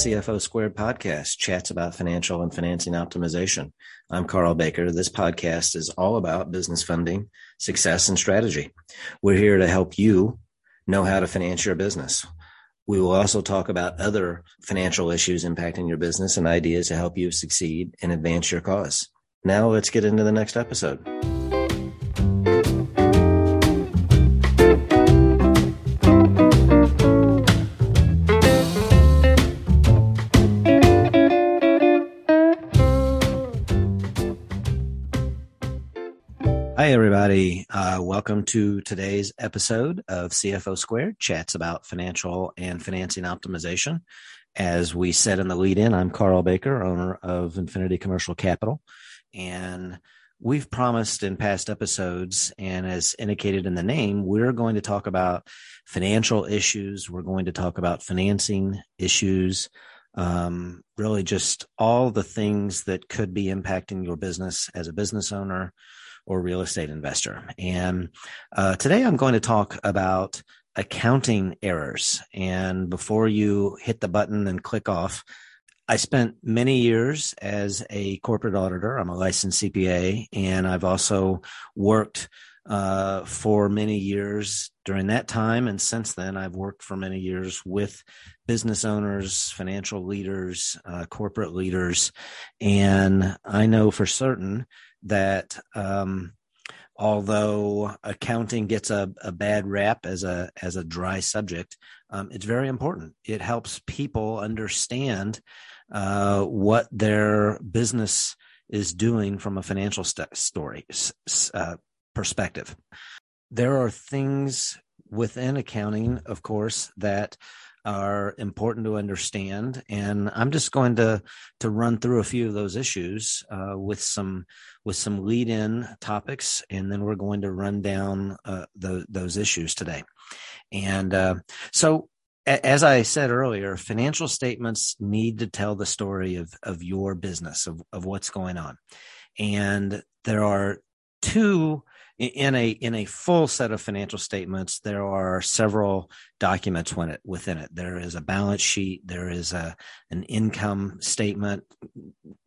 CFO Squared podcast, chats about financial and financing optimization. I'm Carl Baker. This podcast is all about business funding, success, and strategy. We're here to help you know how to finance your business. We will also talk about other financial issues impacting your business and ideas to help you succeed and advance your cause. Now let's get into the next episode. Hi, everybody. Uh, welcome to today's episode of CFO Squared Chats about financial and financing optimization. As we said in the lead in, I'm Carl Baker, owner of Infinity Commercial Capital. And we've promised in past episodes, and as indicated in the name, we're going to talk about financial issues. We're going to talk about financing issues, um, really just all the things that could be impacting your business as a business owner or real estate investor. And uh, today I'm going to talk about accounting errors. And before you hit the button and click off, I spent many years as a corporate auditor. I'm a licensed CPA, and I've also worked uh, for many years during that time. And since then, I've worked for many years with business owners, financial leaders, uh, corporate leaders. And I know for certain that um, although accounting gets a, a, bad rap as a as a dry subject, um, it's very important. It helps people understand uh, what their business is doing from a financial st- story uh, perspective. There are things within accounting, of course, that are important to understand and i'm just going to to run through a few of those issues uh, with some with some lead in topics and then we're going to run down uh, the, those issues today and uh, so as I said earlier, financial statements need to tell the story of, of your business, of, of what's going on. And there are two in a in a full set of financial statements there are several documents within it. There is a balance sheet there is a an income statement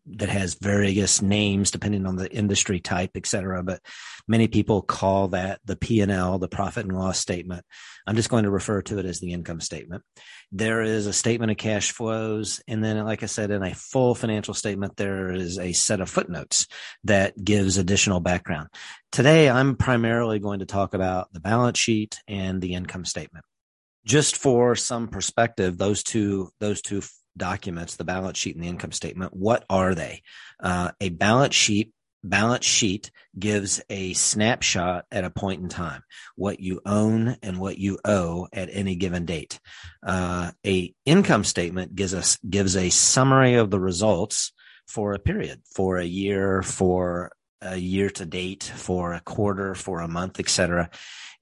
that has various names depending on the industry type et cetera but many people call that the p&l the profit and loss statement. I'm just going to refer to it as the income statement. There is a statement of cash flows and then like i said in a full financial statement there is a set of footnotes that gives additional background. Today i'm primarily going to talk about the balance sheet and the income statement just for some perspective those two those two documents, the balance sheet and the income statement. What are they? Uh, a balance sheet balance sheet gives a snapshot at a point in time what you own and what you owe at any given date uh, a income statement gives us gives a summary of the results for a period for a year for a year to date for a quarter for a month etc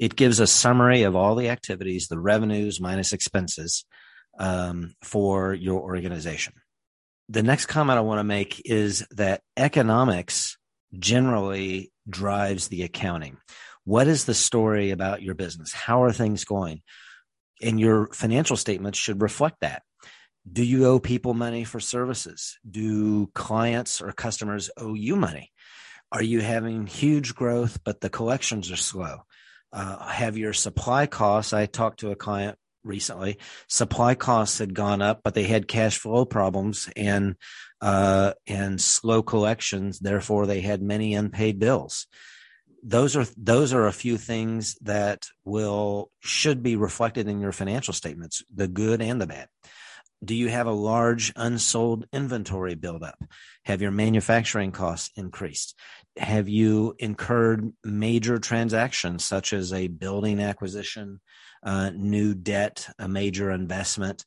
it gives a summary of all the activities the revenues minus expenses um, for your organization. The next comment I want to make is that economics generally drives the accounting. What is the story about your business? How are things going? And your financial statements should reflect that. Do you owe people money for services? Do clients or customers owe you money? Are you having huge growth, but the collections are slow? Uh, your supply costs? I talked to a client recently. Supply costs had gone up, but they had cash flow problems and uh, and slow collections. Therefore, they had many unpaid bills. Those are those are a few things that will should be reflected in your financial statements, the good and the bad. Do you have a large unsold inventory buildup? Have your manufacturing costs increased? Have you incurred major transactions such as a building acquisition, uh, new debt, a major investment?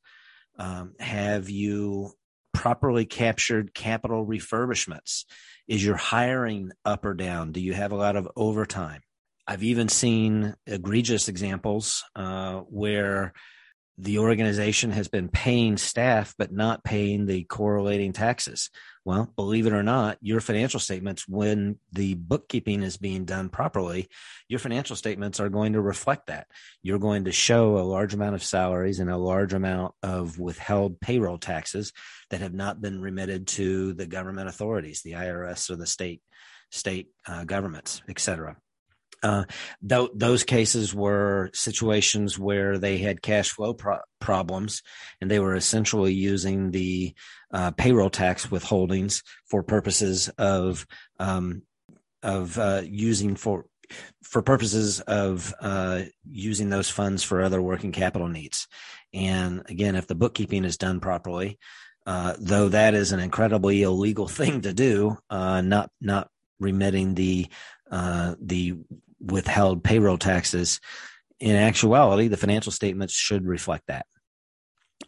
Um, have you properly captured capital refurbishments? Is your hiring up or down? Do you have a lot of overtime? I've even seen egregious examples uh, where the organization has been paying staff but not paying the correlating taxes. Well, believe it or not, your financial statements, when the bookkeeping is being done properly, your financial statements are going to reflect that. You're going to show a large amount of salaries and a large amount of withheld payroll taxes that have not been remitted to the government authorities, the IRS or the state state uh, governments, et cetera. Uh, th- those cases were situations where they had cash flow pro- problems and they were essentially using the uh, payroll tax withholdings for purposes of um, of uh, using for for purposes of uh, using those funds for other working capital needs. And again, if the bookkeeping is done properly, uh, though that is an incredibly illegal thing to do, uh, not not remitting the uh, the withheld payroll taxes. In actuality, the financial statements should reflect that.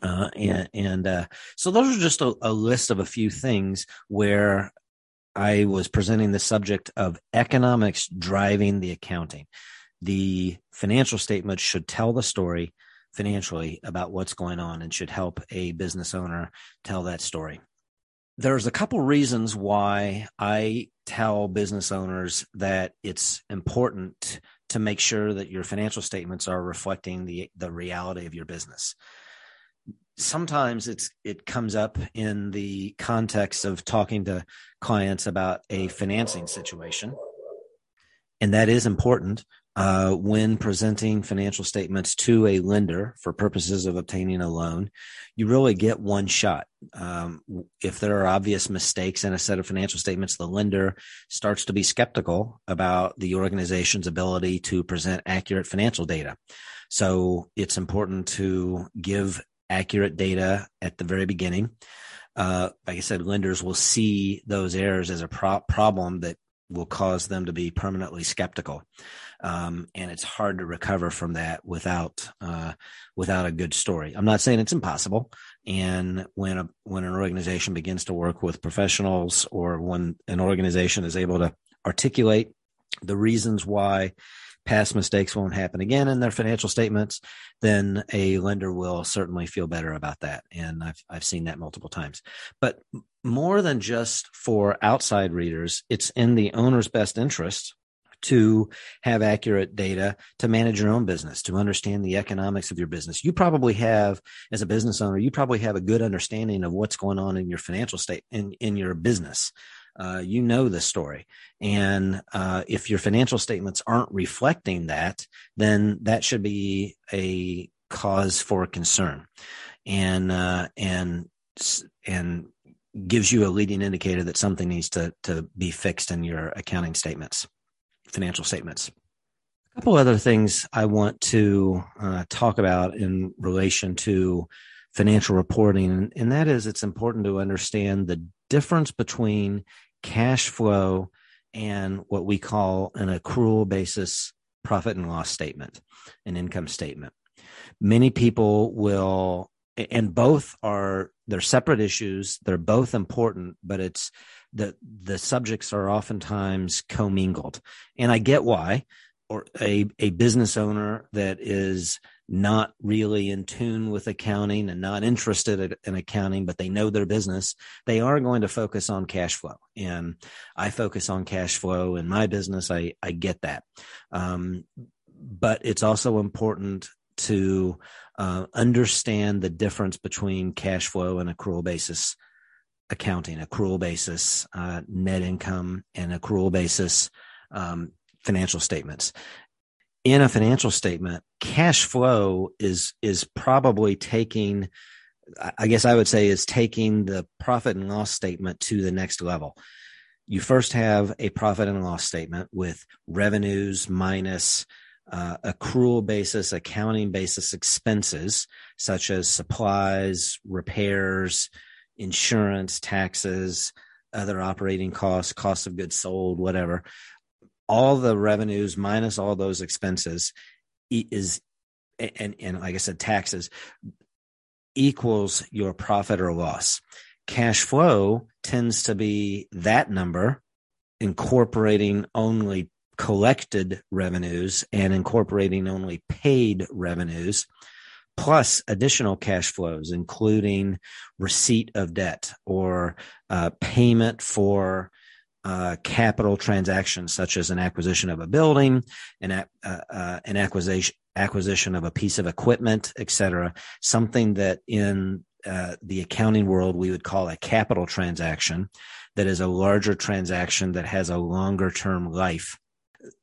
Uh, and and uh, so those are just a, a list of a few things where I was presenting the subject of economics driving the accounting. The financial statement should tell the story financially about what's going on and should help a business owner tell that story there's a couple reasons why I tell business owners that it's important to make sure that your financial statements are reflecting the the reality of your business. Sometimes it's it comes up in the context of talking to clients about a financing situation. And that is important uh, when presenting financial statements to a lender for purposes of obtaining a loan, you really get one shot. Um, if there are obvious mistakes in a set of financial statements, the lender starts to be skeptical about the organization's ability to present accurate financial data. So it's important to give accurate data at the very beginning. Uh, like I said, lenders will see those errors as a pro- problem that will cause them to be permanently skeptical um, and it's hard to recover from that without uh, without a good story. I'm not saying it's impossible. And when a when an organization begins to work with professionals, or when an organization is able to articulate the reasons why past mistakes won't happen again in their financial statements, then a lender will certainly feel better about that. And I've I've seen that multiple times. But more than just for outside readers, it's in the owner's best interest to have accurate data to manage your own business, to understand the economics of your business. You probably have, as a business owner, you probably have a good understanding of what's going on in your financial state in, in your business. Uh, you know the story. And uh, if your financial statements aren't reflecting that, then that should be a cause for concern. And, uh, and, and gives you a leading indicator that something needs to, to be fixed in your accounting statements financial statements. A couple other things I want to uh, talk about in relation to financial reporting, and that is it's important to understand the difference between cash flow and what we call an accrual basis profit and loss statement, an income statement. Many people will, and both are, they're separate issues. They're both important, but it's the the subjects are oftentimes commingled, and I get why. Or a a business owner that is not really in tune with accounting and not interested in accounting, but they know their business, they are going to focus on cash flow. And I focus on cash flow in my business. I, I get that. Um, but it's also important to uh, understand the difference between cash flow and accrual basis accounting, accrual basis, uh, net income, and accrual basis um, financial statements. In a financial statement, cash flow is is probably taking, I guess I would say, is taking the profit and loss statement to the next level. You first have a profit and loss statement with revenues minus uh, accrual basis, accounting basis expenses such as supplies, repairs, insurance, taxes, other operating costs, cost of goods sold, whatever, all the revenues minus all those expenses is and and like I said, taxes equals your profit or loss. Cash flow tends to be that number incorporating only collected revenues and incorporating only paid revenues plus additional cash flows, including receipt of debt or uh, payment for uh, capital transactions such as an acquisition of a building, an, uh, uh, an acquisition acquisition of a piece of equipment, etc. Something that in uh, the accounting world we would call a capital transaction, that is a larger transaction that has a longer term life.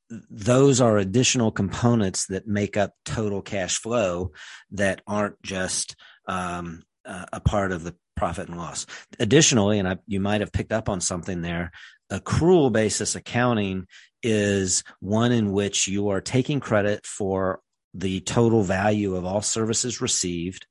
Those are additional components that make up total cash flow that aren't just um, uh, a part of the profit and loss. Additionally, and I, you might have picked up on something there, accrual basis accounting is one in which you are taking credit for the total value of all services received.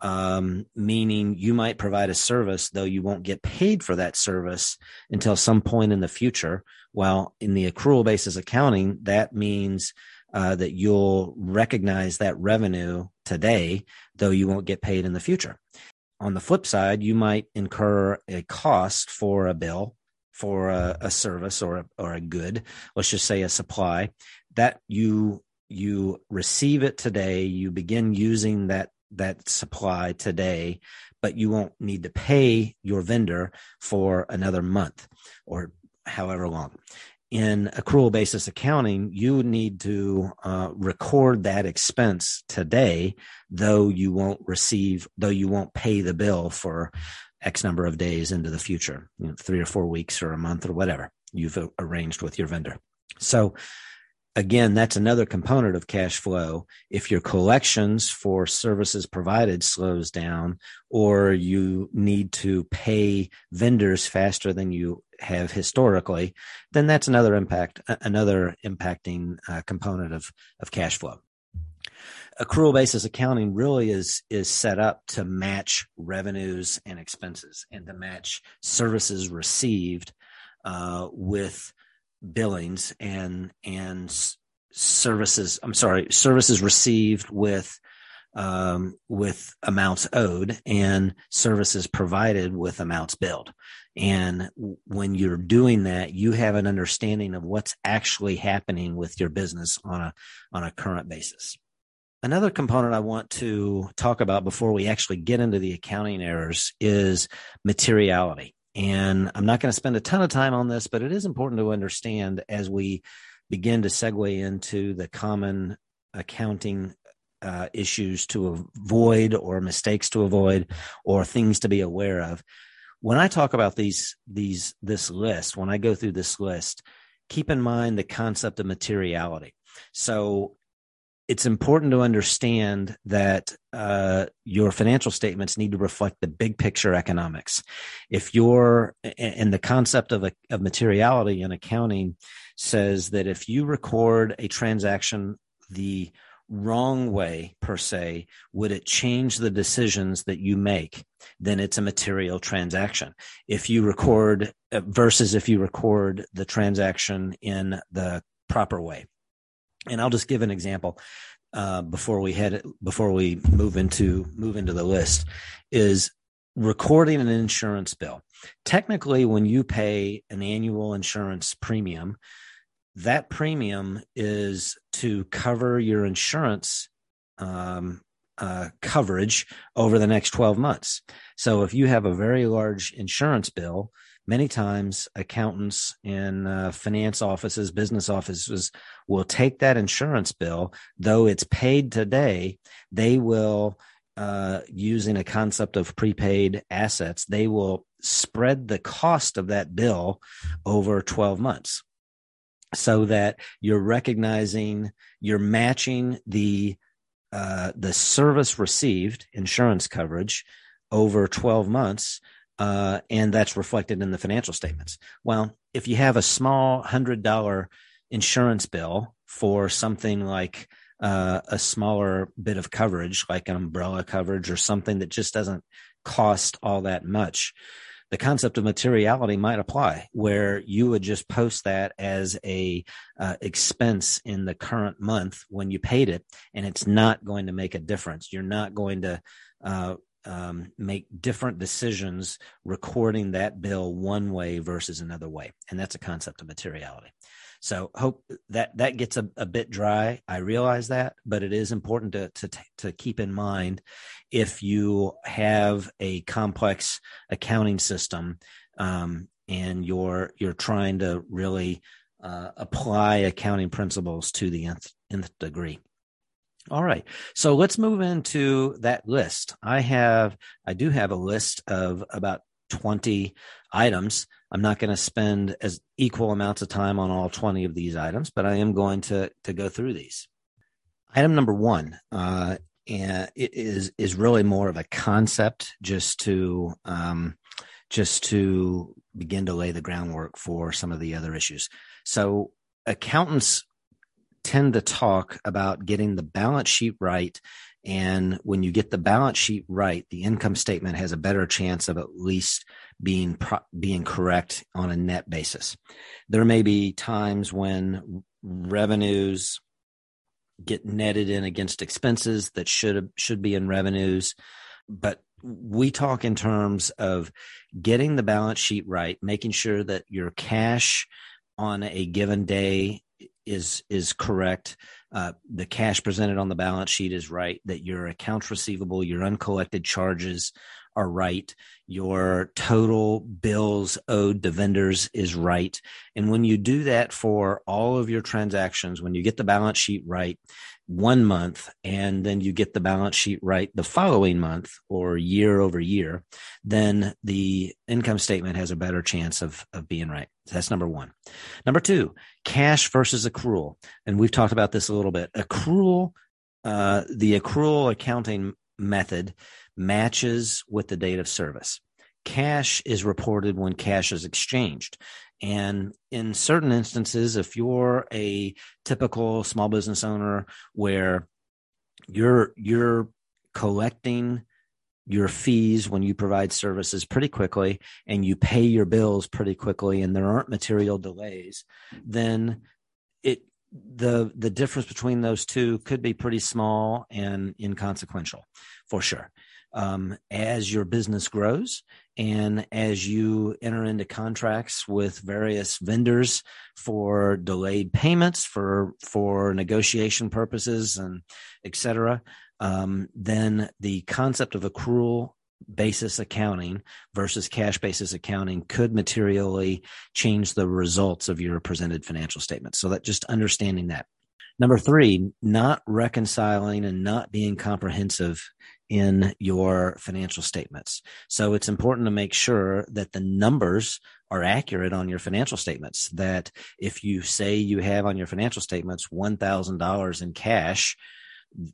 Um, meaning you might provide a service though you won't get paid for that service until some point in the future. Well in the accrual basis accounting that means uh, that you'll recognize that revenue today though you won't get paid in the future. On the flip side you might incur a cost for a bill for a, a service or a, or a good, let's just say a supply, that you you receive it today, you begin using that that supply today, but you won't need to pay your vendor for another month or however long. In accrual basis accounting, you need to uh, record that expense today, though you won't receive, though you won't pay the bill for X number of days into the future, you know, three or four weeks or a month or whatever you've arranged with your vendor. So again, that's another component of cash flow. If your collections for services provided slows down or you need to pay vendors faster than you have historically, then that's another impact, another impacting uh, component of, of cash flow accrual basis accounting really is is set up to match revenues and expenses and to match services received uh, with billings and and services i'm sorry services received with um, with amounts owed and services provided with amounts billed. And when you're doing that you have an understanding of what's actually happening with your business on a on a current basis Another component I want to talk about before we actually get into the accounting errors is materiality. And I'm not going to spend a ton of time on this, but it is important to understand as we begin to segue into the common accounting uh, issues to avoid or mistakes to avoid or things to be aware of. When I talk about these, these, this list, when I go through this list, keep in mind the concept of materiality. So it's important to understand that uh, your financial statements need to reflect the big picture economics. If you're, and the concept of, a, of materiality in accounting says that if you record a transaction the wrong way per se, would it change the decisions that you make? Then it's a material transaction. If you record versus if you record the transaction in the proper way. And I'll just give an example uh, before we head before we move into move into the list is recording an insurance bill. Technically, when you pay an annual insurance premium, that premium is to cover your insurance um, uh, coverage over the next 12 months. So if you have a very large insurance bill, many times accountants in uh, finance offices, business offices will take that insurance bill, though it's paid today, they will, uh, using a concept of prepaid assets, they will spread the cost of that bill over 12 months so that you're recognizing, you're matching the uh, the service received insurance coverage over 12 months uh, and that's reflected in the financial statements. Well, if you have a small hundred dollar insurance bill for something like uh, a smaller bit of coverage, like an umbrella coverage or something that just doesn't cost all that much, the concept of materiality might apply, where you would just post that as a uh, expense in the current month when you paid it, and it's not going to make a difference. You're not going to uh, um, make different decisions recording that bill one way versus another way. And that's a concept of materiality. So hope that that gets a, a bit dry. I realize that, but it is important to to to keep in mind if you have a complex accounting system um, and you're you're trying to really uh, apply accounting principles to the nth, nth degree. All right. So let's move into that list. I have, I do have a list of about 20 items. I'm not going to spend as equal amounts of time on all 20 of these items, but I am going to, to go through these. Item number one, uh, and it is, is really more of a concept just to, um, just to begin to lay the groundwork for some of the other issues. So accountants tend to talk about getting the balance sheet right. And when you get the balance sheet right, the income statement has a better chance of at least being being correct on a net basis. There may be times when revenues get netted in against expenses that should should be in revenues, but we talk in terms of getting the balance sheet right, making sure that your cash on a given day is is correct. Uh, the cash presented on the balance sheet is right. That your accounts receivable, your uncollected charges are right. Your total bills owed to vendors is right. And when you do that for all of your transactions, when you get the balance sheet right, one month and then you get the balance sheet right the following month or year over year, then the income statement has a better chance of, of being right. So that's number one. Number two, cash versus accrual. And we've talked about this a little bit. Accrual, uh, the accrual accounting method matches with the date of service. Cash is reported when cash is exchanged. And in certain instances, if you're a typical small business owner where you're you're collecting your fees when you provide services pretty quickly and you pay your bills pretty quickly and there aren't material delays, then it the the difference between those two could be pretty small and inconsequential for sure. Um, as your business grows and as you enter into contracts with various vendors for delayed payments for for negotiation purposes and etc um, then the concept of accrual basis accounting versus cash basis accounting could materially change the results of your presented financial statements. So that just understanding that. Number three not reconciling and not being comprehensive in your financial statements. So it's important to make sure that the numbers are accurate on your financial statements. That if you say you have on your financial statements $1,000 in cash,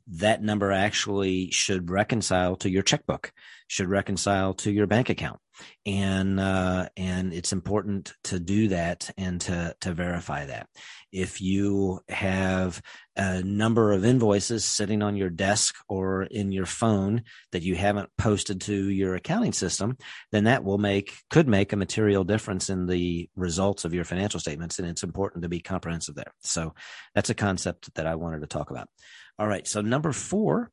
that number actually should reconcile to your checkbook, should reconcile to your bank account, and uh, and it's important to do that and to to verify that. If you have a number of invoices sitting on your desk or in your phone that you haven't posted to your accounting system, then that will make could make a material difference in the results of your financial statements, and it's important to be comprehensive there. So that's a concept that I wanted to talk about. All right. So number four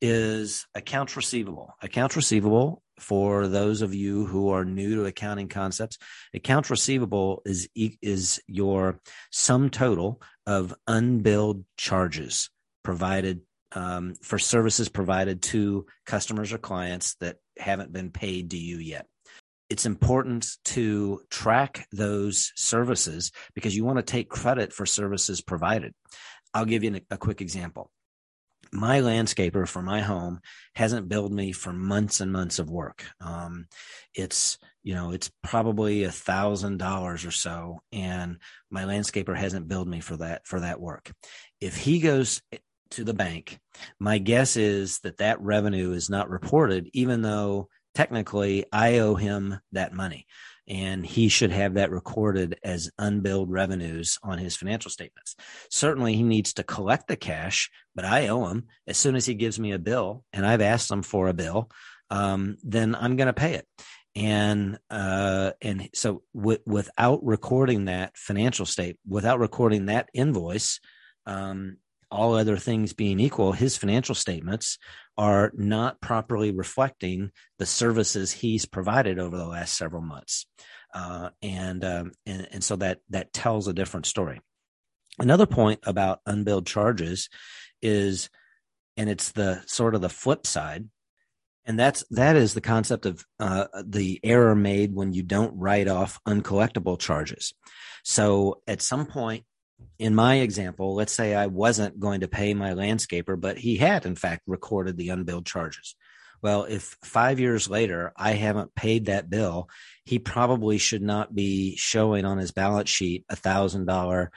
is accounts receivable. Accounts receivable for those of you who are new to accounting concepts, accounts receivable is is your sum total of unbilled charges provided um, for services provided to customers or clients that haven't been paid to you yet. It's important to track those services because you want to take credit for services provided. I'll give you a quick example my landscaper for my home hasn't billed me for months and months of work. Um, it's you know it's probably a thousand dollars or so, and my landscaper hasn't billed me for that for that work. If he goes to the bank, my guess is that that revenue is not reported, even though technically I owe him that money and he should have that recorded as unbilled revenues on his financial statements. Certainly, he needs to collect the cash, but I owe him as soon as he gives me a bill, and I've asked him for a bill, um, then I'm going to pay it. And uh, and so w- without recording that financial state, without recording that invoice, um, all other things being equal, his financial statements are not properly reflecting the services he's provided over the last several months. Uh, and, um, and, and so that, that tells a different story. Another point about unbilled charges is, and it's the sort of the flip side, and that's that is the concept of uh, the error made when you don't write off uncollectible charges. So at some point in my example, let's say I wasn't going to pay my landscaper, but he had in fact recorded the unbilled charges. Well, if five years later I haven't paid that bill, he probably should not be showing on his balance sheet a thousand dollar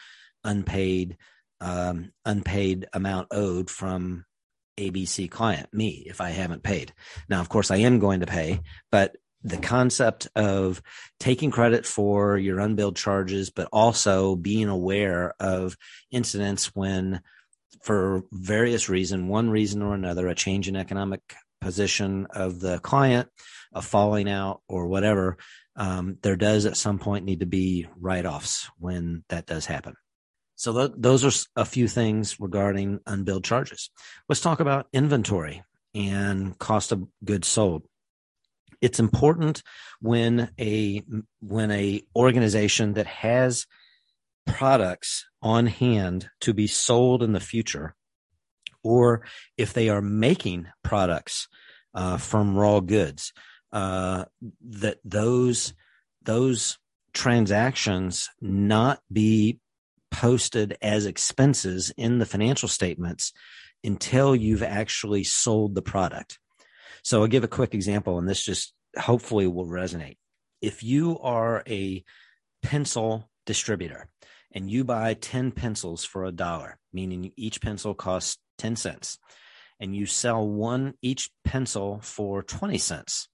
unpaid um, unpaid amount owed from ABC client, me, if I haven't paid. Now, of course, I am going to pay, but the concept of taking credit for your unbilled charges, but also being aware of incidents when, for various reasons, one reason or another, a change in economic position of the client, a falling out, or whatever, um, there does at some point need to be write offs when that does happen. So th- those are a few things regarding unbilled charges. Let's talk about inventory and cost of goods sold. It's important when a when a organization that has products on hand to be sold in the future, or if they are making products uh, from raw goods, uh, that those those transactions not be posted as expenses in the financial statements until you've actually sold the product. So I'll give a quick example, and this just hopefully will resonate. If you are a pencil distributor and you buy 10 pencils for a dollar, meaning each pencil costs 10 cents, and you sell one each pencil for 20 cents,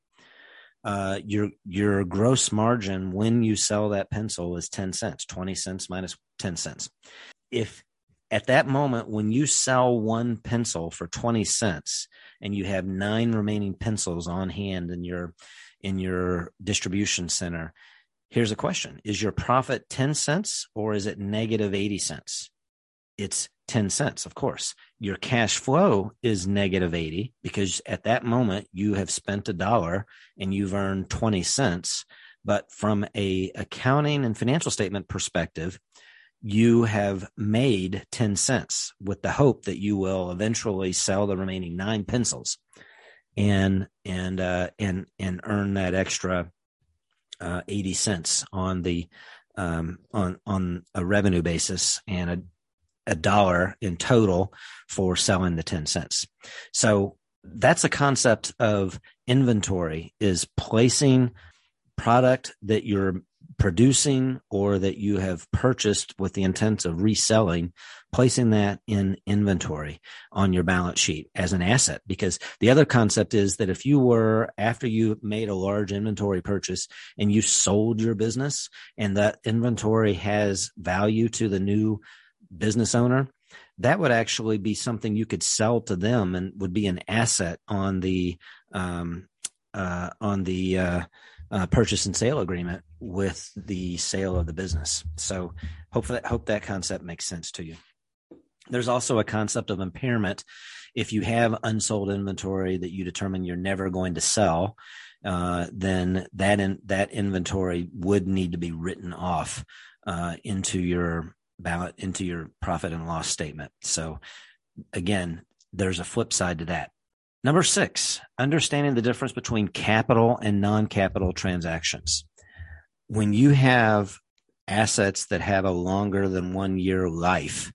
uh, your your gross margin when you sell that pencil is 10 cents 20 cents minus 10 cents if at that moment when you sell one pencil for 20 cents and you have nine remaining pencils on hand in your in your distribution center here's a question is your profit 10 cents or is it negative 80 cents it's 10 cents, of course. Your cash flow is negative 80 because at that moment you have spent a dollar and you've earned 20 cents. But from a accounting and financial statement perspective, you have made 10 cents with the hope that you will eventually sell the remaining nine pencils and and uh, and and earn that extra uh, 80 cents on the um, on on a revenue basis and a a dollar in total for selling the 10 cents. So that's a concept of inventory is placing product that you're producing or that you have purchased with the intent of reselling, placing that in inventory on your balance sheet as an asset. Because the other concept is that if you were, after you made a large inventory purchase and you sold your business and that inventory has value to the new business owner, that would actually be something you could sell to them and would be an asset on the um, uh, on the uh, uh, purchase and sale agreement with the sale of the business. So hope that hope that concept makes sense to you. There's also a concept of impairment. If you have unsold inventory that you determine you're never going to sell, uh, then that in, that inventory would need to be written off uh, into your ballot into your profit and loss statement. So again, there's a flip side to that. Number six, understanding the difference between capital and non-capital transactions. When you have assets that have a longer than one year life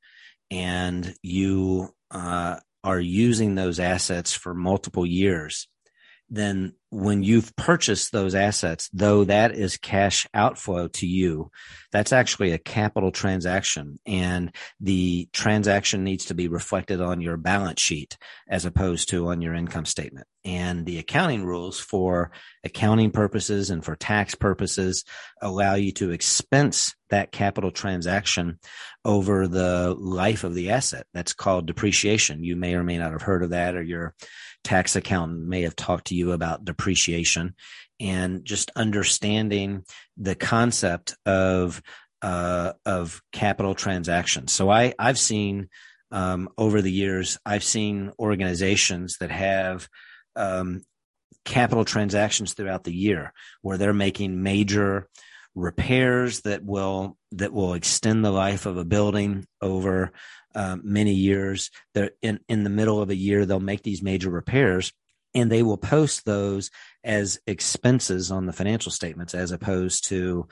and you uh, are using those assets for multiple years, then when you've purchased those assets, though that is cash outflow to you, that's actually a capital transaction and the transaction needs to be reflected on your balance sheet as opposed to on your income statement. And the accounting rules for accounting purposes and for tax purposes allow you to expense that capital transaction over the life of the asset. That's called depreciation. You may or may not have heard of that or your tax accountant may have talked to you about depreciation and just understanding the concept of uh, of capital transactions. So I I've seen um, over the years I've seen organizations that have um, capital transactions throughout the year where they're making major repairs that will that will extend the life of a building over uh, many years. They're in in the middle of a year they'll make these major repairs, and they will post those as expenses on the financial statements as opposed to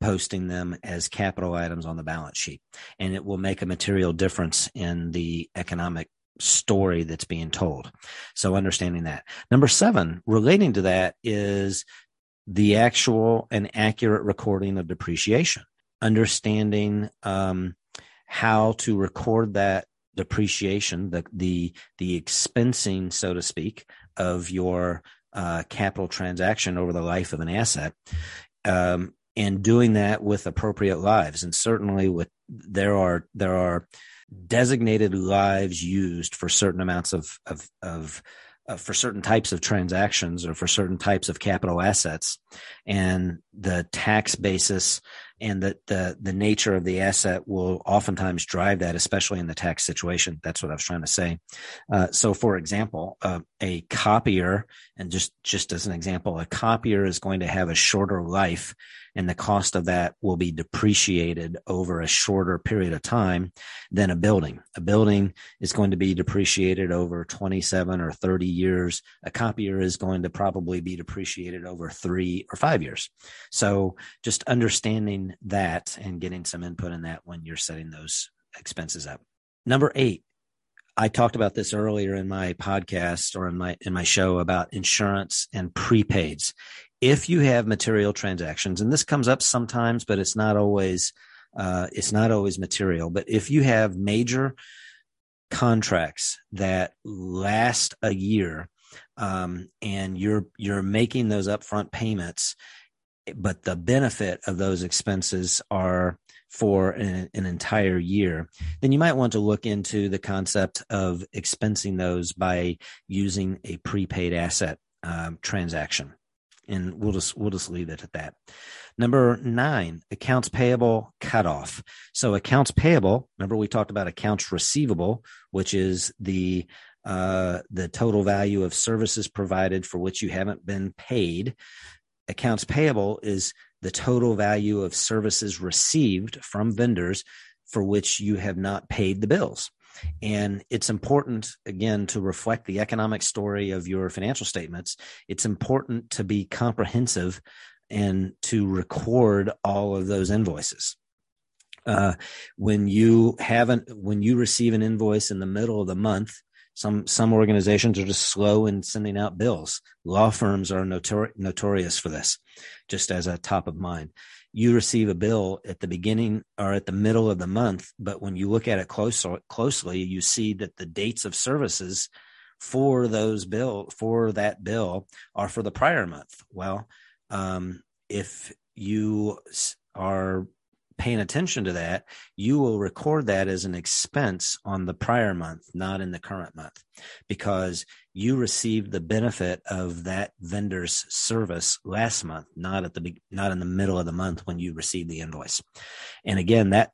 posting them as capital items on the balance sheet. And it will make a material difference in the economic story that's being told. So understanding that. Number seven, relating to that is the actual and accurate recording of depreciation, understanding um, how to record that depreciation, the the the expensing, so to speak, of your uh, capital transaction over the life of an asset, um, and doing that with appropriate lives. And certainly, with there are there are designated lives used for certain amounts of of, of uh, for certain types of transactions or for certain types of capital assets and the tax basis and that the the nature of the asset will oftentimes drive that especially in the tax situation. That's what i was trying to say. Uh, so for example uh, a copier and just just as an example a copier is going to have a shorter life and the cost of that will be depreciated over a shorter period of time than a building. A building is going to be depreciated over 27 or 30 years. A copier is going to probably be depreciated over three or five years. So just understanding that and getting some input in that when you're setting those expenses up. Number eight, I talked about this earlier in my podcast or in my in my show about insurance and prepaids if you have material transactions, and this comes up sometimes, but it's not always uh, it's not always material. But if you have major contracts that last a year, um, and you're you're making those upfront payments, but the benefit of those expenses are for an, an, entire year, then you might want to look into the concept of expensing those by using a prepaid asset um, transaction and we'll just we'll just leave it at that. Number nine, accounts payable cutoff. So accounts payable. Remember we talked about accounts receivable, which is the uh, the total value of services provided for which you haven't been paid. Accounts payable is the total value of services received from vendors for which you have not paid the bills. And it's important, again, to reflect the economic story of your financial statements. It's important to be comprehensive and to record all of those invoices. Uh, when you haven't, when you receive an invoice in the middle of the month, some some organizations are just slow in sending out bills. Law firms are notori- notorious for this, just as a top of mind you receive a bill at the beginning or at the middle of the month, but when you look at it close, closely, you see that the dates of services for those bill for that bill are for the prior month. Well, um, if you are paying attention to that, you will record that as an expense on the prior month, not in the current month, because you received the benefit of that vendor's service last month, not at the not in the middle of the month when you received the invoice. And again, that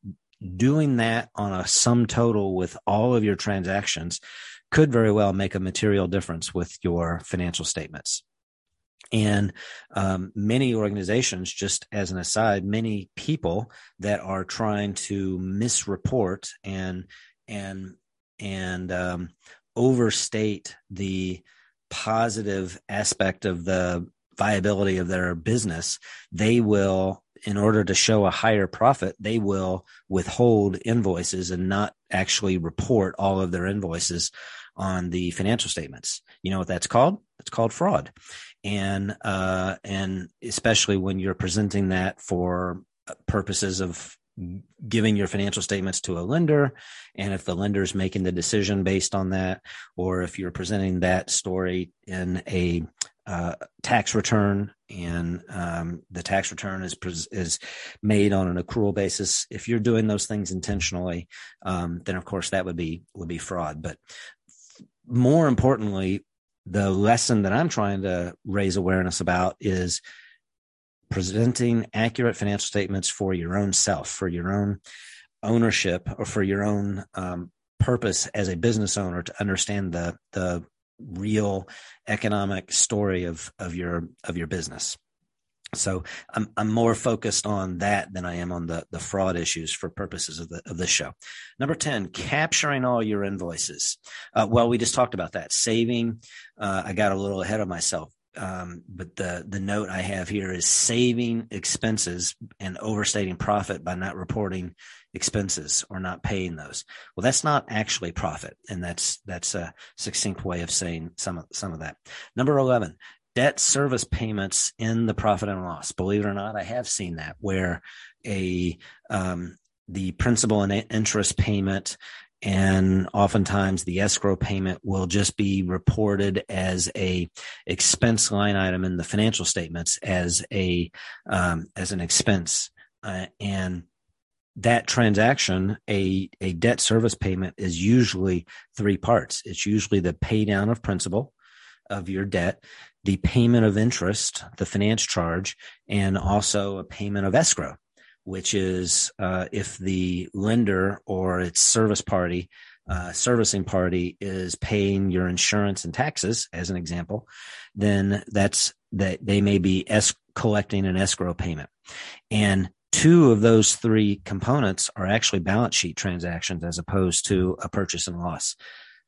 doing that on a sum total with all of your transactions could very well make a material difference with your financial statements. And um, many organizations, just as an aside, many people that are trying to misreport and and and um, overstate the positive aspect of the viability of their business, they will, in order to show a higher profit, they will withhold invoices and not actually report all of their invoices on the financial statements. You know what that's called? It's called fraud and uh, and especially when you're presenting that for purposes of giving your financial statements to a lender and if the lender is making the decision based on that or if you're presenting that story in a uh, tax return and um, the tax return is is made on an accrual basis if you're doing those things intentionally um, then of course that would be would be fraud. But more importantly the lesson that I'm trying to raise awareness about is presenting accurate financial statements for your own self, for your own ownership, or for your own um, purpose as a business owner to understand the the real economic story of of your of your business. So I'm I'm more focused on that than I am on the the fraud issues for purposes of the of this show. Number ten, capturing all your invoices. Uh, well, we just talked about that. Saving. Uh, I got a little ahead of myself. Um, but the the note I have here is saving expenses and overstating profit by not reporting expenses or not paying those. Well, that's not actually profit, and that's that's a succinct way of saying some of some of that. Number eleven, debt service payments in the profit and loss. Believe it or not, I have seen that where a um, the principal and interest payment and oftentimes the escrow payment will just be reported as a expense line item in the financial statements as a um, as an expense uh, and that transaction a a debt service payment is usually three parts it's usually the pay down of principal of your debt the payment of interest the finance charge and also a payment of escrow which is uh, if the lender or its service party, uh, servicing party is paying your insurance and taxes, as an example, then that's that they may be es- collecting an escrow payment. And two of those three components are actually balance sheet transactions as opposed to a purchase and loss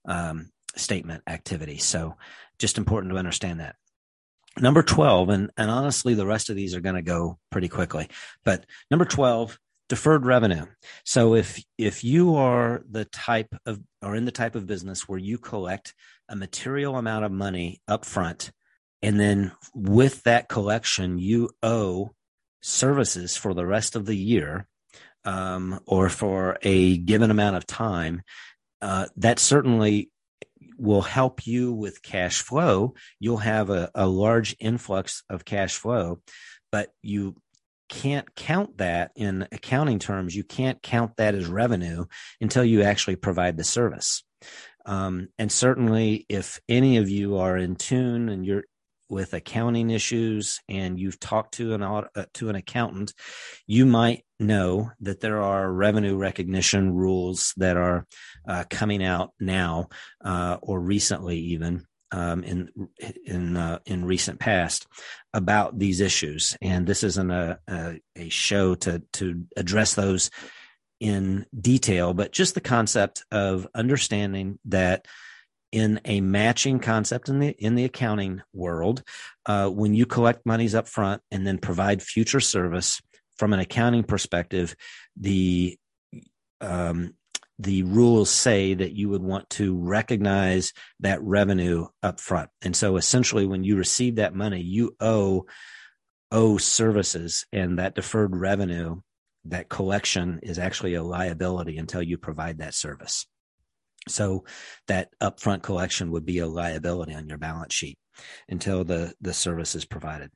um, statement activity. So just important to understand that. Number 12, and, and honestly, the rest of these are going to go pretty quickly, but number 12, deferred revenue. So if, if you are the type of, or in the type of business where you collect a material amount of money up front, and then with that collection, you owe services for the rest of the year, um, or for a given amount of time, uh, that certainly will help you with cash flow. You'll have a, a large influx of cash flow, but you can't count that in accounting terms. You can't count that as revenue until you actually provide the service. Um, and certainly, if any of you are in tune and you're with accounting issues and you've talked to an uh, to an accountant, you might know that there are revenue recognition rules that are uh, coming out now uh, or recently even um, in in uh, in recent past about these issues. And this isn't a, a, a show to to address those in detail, but just the concept of understanding that in a matching concept in the in the accounting world, uh, when you collect monies up front and then provide future service from an accounting perspective, the um, the rules say that you would want to recognize that revenue up front. And so essentially when you receive that money, you owe owe services and that deferred revenue, that collection is actually a liability until you provide that service. So that upfront collection would be a liability on your balance sheet until the, the service is provided.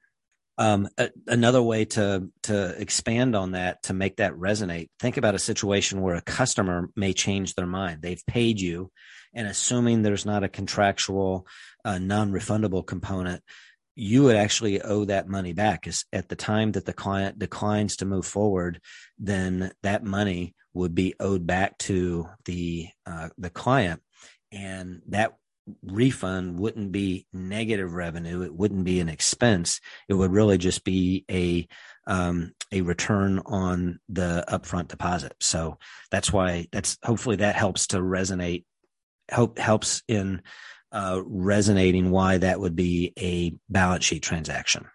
Um, a, another way to to expand on that to make that resonate, think about a situation where a customer may change their mind. They've paid you, and assuming there's not a contractual uh, non-refundable component, you would actually owe that money back. At the time that the client declines to move forward, then that money would be owed back to the uh, the client, and that refund wouldn't be negative revenue. It wouldn't be an expense. It would really just be a um, a return on the upfront deposit. So that's why that's hopefully that helps to resonate. Hope helps in uh, resonating why that would be a balance sheet transaction.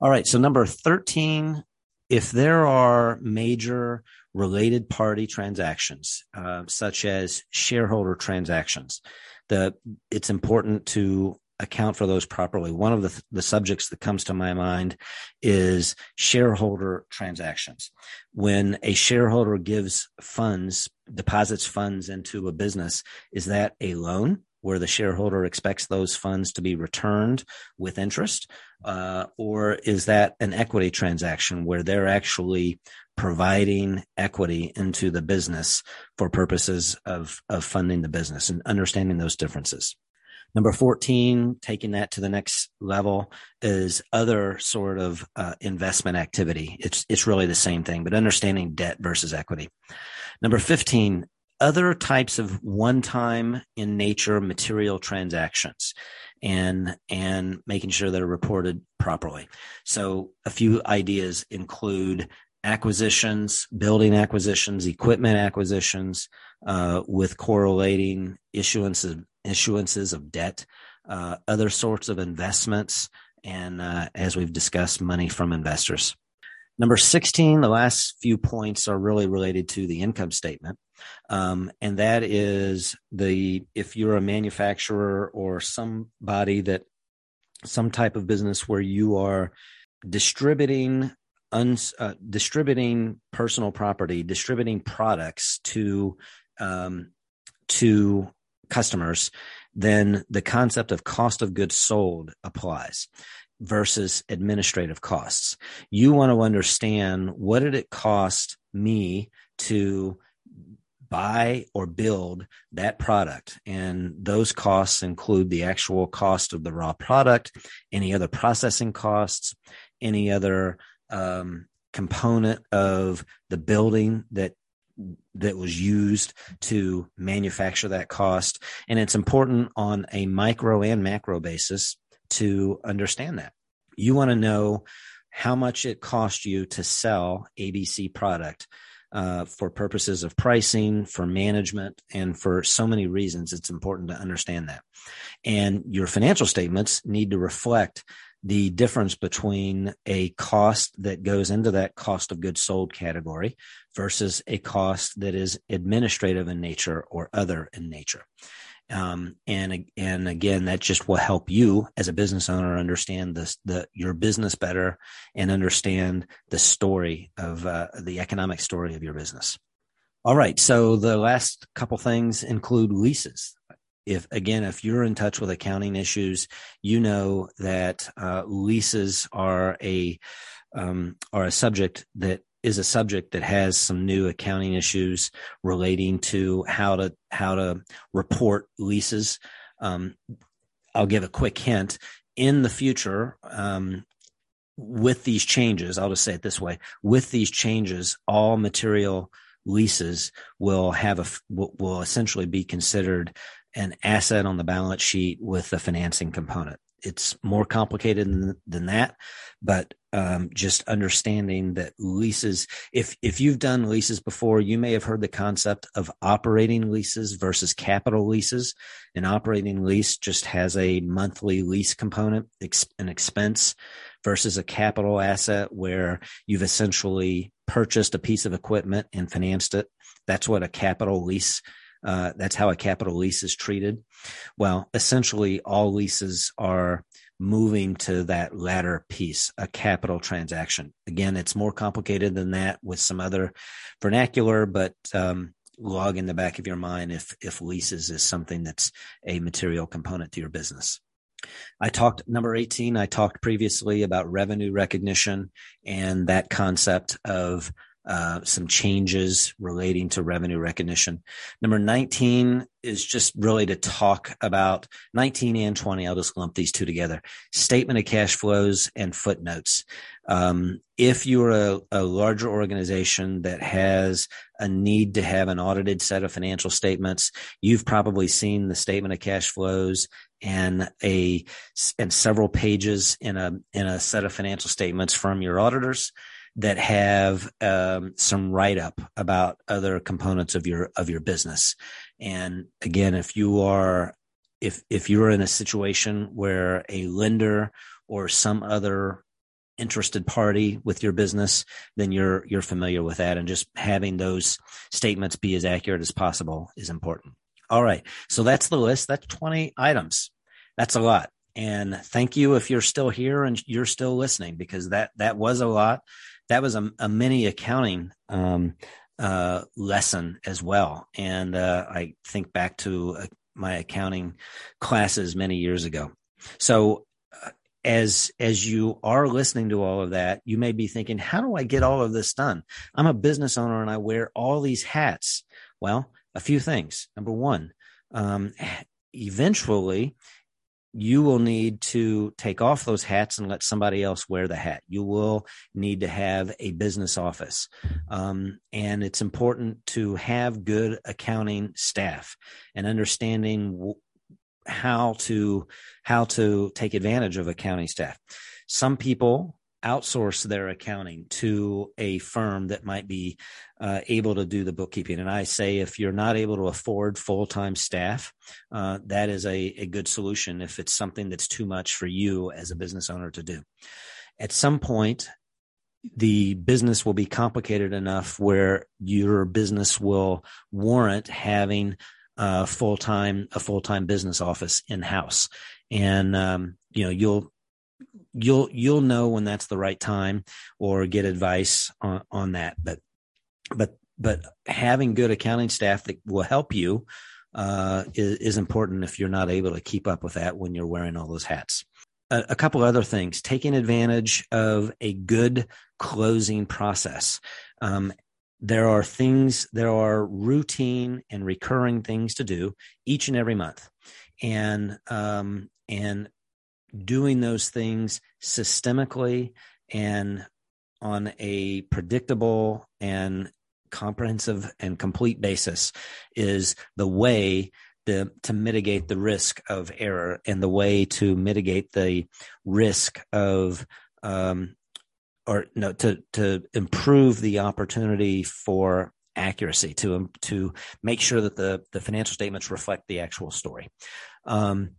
All right. So number thirteen, if there are major related party transactions, uh, such as shareholder transactions. The, it's important to account for those properly. One of the, the subjects that comes to my mind is shareholder transactions. When a shareholder gives funds, deposits funds into a business, is that a loan? where the shareholder expects those funds to be returned with interest? Uh, or is that an equity transaction where they're actually providing equity into the business for purposes of, of funding the business and understanding those differences? Number 14, taking that to the next level is other sort of uh, investment activity. It's, it's really the same thing, but understanding debt versus equity. Number 15, other types of one time in nature material transactions. and and making sure they're reported properly. So a few ideas include acquisitions, building acquisitions, equipment acquisitions, uh, with correlating issuances issuances of debt, uh, other sorts of investments, and uh, as we've discussed, money from investors. Number 16, the last few points are really related to the income statement. Um, and that is the, if you're a manufacturer or somebody that, some type of business where you are distributing uns, uh, distributing personal property, distributing products to um, to customers, then the concept of cost of goods sold applies versus administrative costs. You want to understand what did it cost me to buy or build that product. And those costs include the actual cost of the raw product, any other processing costs, any other um, component of the building that that was used to manufacture that cost. And it's important on a micro and macro basis to understand that. You want to know how much it cost you to sell ABC product uh, for purposes of pricing, for management, and for so many reasons. It's important to understand that. And your financial statements need to reflect the difference between a cost that goes into that cost of goods sold category versus a cost that is administrative in nature or other in nature. Um, and and again, that just will help you as a business owner understand this, the your business better and understand the story of uh, the economic story of your business. All right, so the last couple things include leases if again if you're in touch with accounting issues you know that uh, leases are a um, are a subject that is a subject that has some new accounting issues relating to how to how to report leases. Um, i'll give a quick hint. In the future um, with these changes i'll just say it this way with these changes all material leases will have a will, will essentially be considered an asset on the balance sheet with a financing component. It's more complicated than, than that, but um, just understanding that leases, if, if you've done leases before, you may have heard the concept of operating leases versus capital leases. An operating lease just has a monthly lease component, an expense versus a capital asset where you've essentially purchased a piece of equipment and financed it. That's what a capital lease uh, that's how a capital lease is treated. Well, essentially, all leases are moving to that latter piece, a capital transaction. Again, it's more complicated than that with some other vernacular, but um, log in the back of your mind if if leases is something that's a material component to your business. I talked number 18, I talked previously about revenue recognition and that concept of uh, some changes relating to revenue recognition. Number 19 is just really to talk about 19 and 20. I'll just lump these two together. Statement of cash flows and footnotes. Um, if you're a, a larger organization that has a need to have an audited set of financial statements, you've probably seen the statement of cash flows and a and several pages in a in a set of financial statements from your auditors that have um, some write up about other components of your of your business. And again, if you are if if you're in a situation where a lender or some other interested party with your business, then you're you're familiar with that, and just having those statements be as accurate as possible is important. All right, so that's the list. That's 20 items. That's a lot. And thank you if you're still here and you're still listening because that that was a lot that was a, a mini accounting um, uh, lesson as well. And uh, I think back to uh, my accounting classes many years ago. So uh, as as you are listening to all of that, you may be thinking, "How do I get all of this done? I'm a business owner and I wear all these hats." Well, a few things. Number one, um, eventually you will need to take off those hats and let somebody else wear the hat. You will need to have a business office. Um, and it's important to have good accounting staff and understanding w- how to how to take advantage of accounting staff. Some people outsource their accounting to a firm that might be uh, able to do the bookkeeping. And I say, if you're not able to afford full time staff, uh, that is a, a good solution if it's something that's too much for you as a business owner to do. At some point, the business will be complicated enough where your business will warrant having a full time a full time business office in house, and um, you know you'll you'll you'll know when that's the right time or get advice on, on that. But but but having good accounting staff that will help you uh, is, is important if you're not able to keep up with that when you're wearing all those hats. A, a couple other things. Taking advantage of a good closing process. Um, there are things there are routine and recurring things to do each and every month. And um, and doing those things systemically and on a predictable and comprehensive and complete basis is the way the, to mitigate the risk of error and the way to mitigate the risk of um, or no to to improve the opportunity for accuracy to to make sure that the the financial statements reflect the actual story. Um,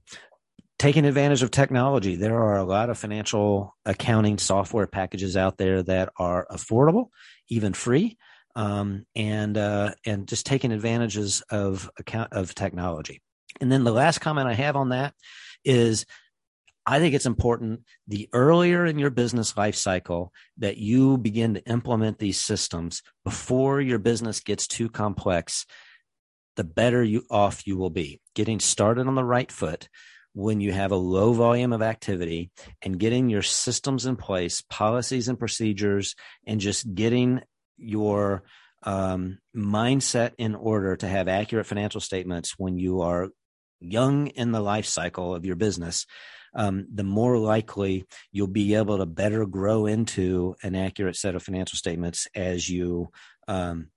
taking advantage of technology, there are a lot of financial accounting software packages out there that are affordable, even free um, and uh, and just taking advantages of account of technology. And then the last comment I have on that is I think it's important the earlier in your business life cycle that you begin to implement these systems before your business gets too complex, the better you off you will be. Getting started on the right foot when you have a low volume of activity and getting your systems in place, policies and procedures, and just getting your um, mindset in order to have accurate financial statements when you are young in the life cycle of your business, um, the more likely you'll be able to better grow into an accurate set of financial statements as you um,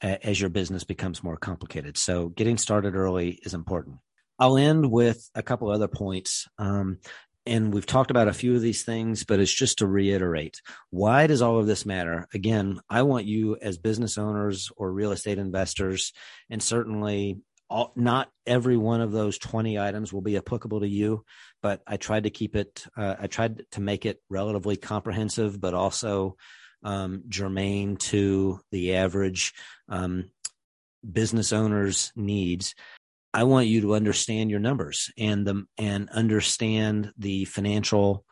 as your business becomes more complicated. So, getting started early is important. I'll end with a couple other points. Um, and we've talked about a few of these things, but it's just to reiterate why does all of this matter? Again, I want you as business owners or real estate investors, and certainly all, not every one of those 20 items will be applicable to you, but I tried to keep it, uh, I tried to make it relatively comprehensive, but also um, germane to the average um, business owner's needs. I want you to understand your numbers and the and understand the financial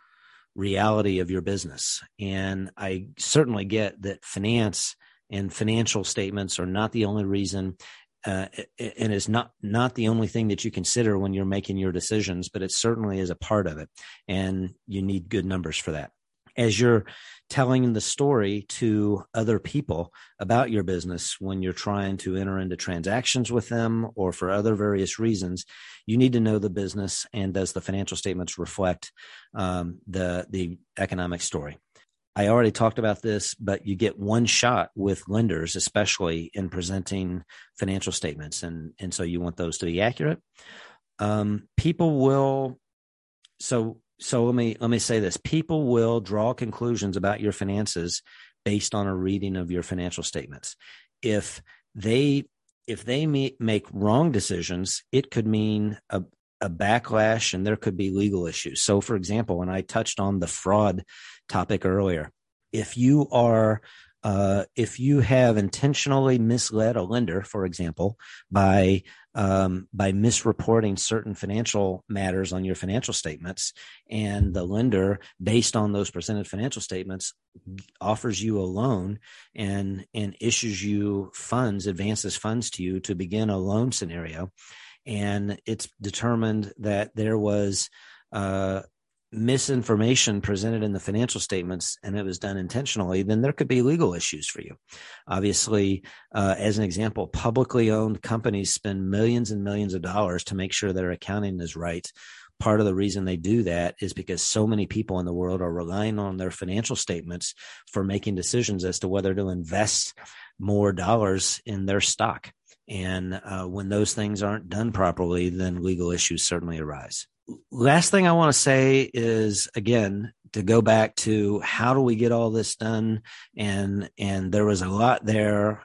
reality of your business. And I certainly get that finance and financial statements are not the only reason uh, and is not not the only thing that you consider when you're making your decisions, but it certainly is a part of it, and you need good numbers for that. As you're telling the story to other people about your business when you're trying to enter into transactions with them or for other various reasons you need to know the business and does the financial statements reflect um, the the economic story. I already talked about this but you get one shot with lenders especially in presenting financial statements and and so you want those to be accurate. Um, people will so so let me let me say this. People will draw conclusions about your finances based on a reading of your financial statements. If they if they make wrong decisions it could mean a, a backlash and there could be legal issues. So for example when i touched on the fraud topic earlier if you are uh, if you have intentionally misled a lender, for example, by um, by misreporting certain financial matters on your financial statements, and the lender, based on those presented financial statements, offers you a loan and and issues you funds, advances funds to you to begin a loan scenario, and it's determined that there was uh, misinformation presented in the financial statements and it was done intentionally, then there could be legal issues for you. Obviously, uh, as an example, publicly owned companies spend millions and millions of dollars to make sure their accounting is right. Part of the reason they do that is because so many people in the world are relying on their financial statements for making decisions as to whether to invest more dollars in their stock. And uh, when those things aren't done properly, then legal issues certainly arise. Last thing I want to say is again, to go back to how do we get all this done? And, and there was a lot there.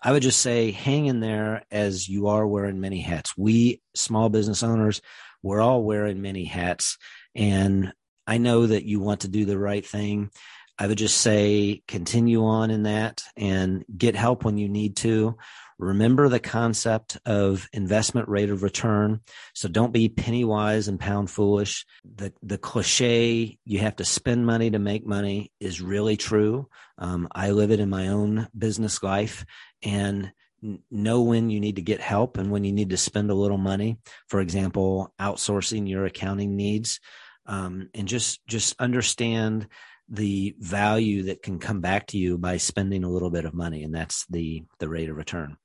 I would just say hang in there as you are wearing many hats. We small business owners, we're all wearing many hats. And I know that you want to do the right thing. I would just say continue on in that and get help when you need to. Remember the concept of investment rate of return. So don't be penny wise and pound foolish. The, the cliche, you have to spend money to make money is really true. Um, I live it in my own business life and know when you need to get help and when you need to spend a little money. For example, outsourcing your accounting needs. Um, and just, just understand the value that can come back to you by spending a little bit of money and that's the the rate of return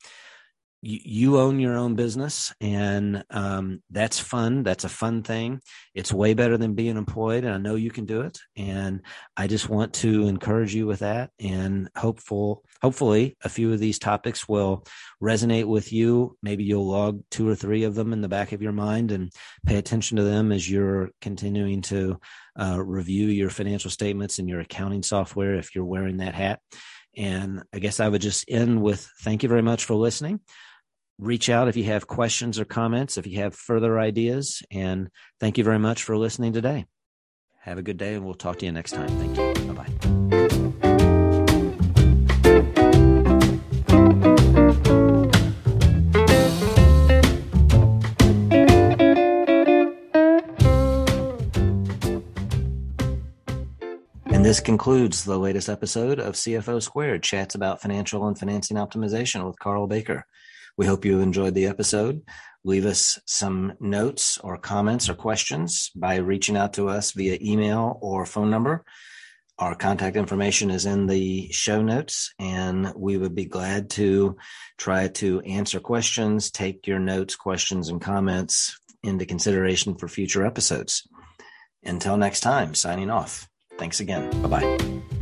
you, own your own business and um, that's fun that's a fun thing it's way better than being employed and i know you can do it and i just want to encourage you with that and hopeful hopefully a few of these topics will resonate with you maybe you'll log two or three of them in the back of your mind and pay attention to them as you're continuing to uh, review your financial statements and your accounting software if you're wearing that hat. And I guess I would just end with thank you very much for listening. Reach out if you have questions or comments, if you have further ideas. And thank you very much for listening today. Have a good day, and we'll talk to you next time. Thank you. Bye bye. And this concludes the latest episode of CFO Squared chats about financial and financing optimization with Carl Baker. We hope you enjoyed the episode. Leave us some notes or comments or questions by reaching out to us via email or phone number. Our contact information is in the show notes, and we would be glad to try to answer questions, take your notes, questions, and comments into consideration for future episodes. Until next time, signing off. Thanks again. Bye bye.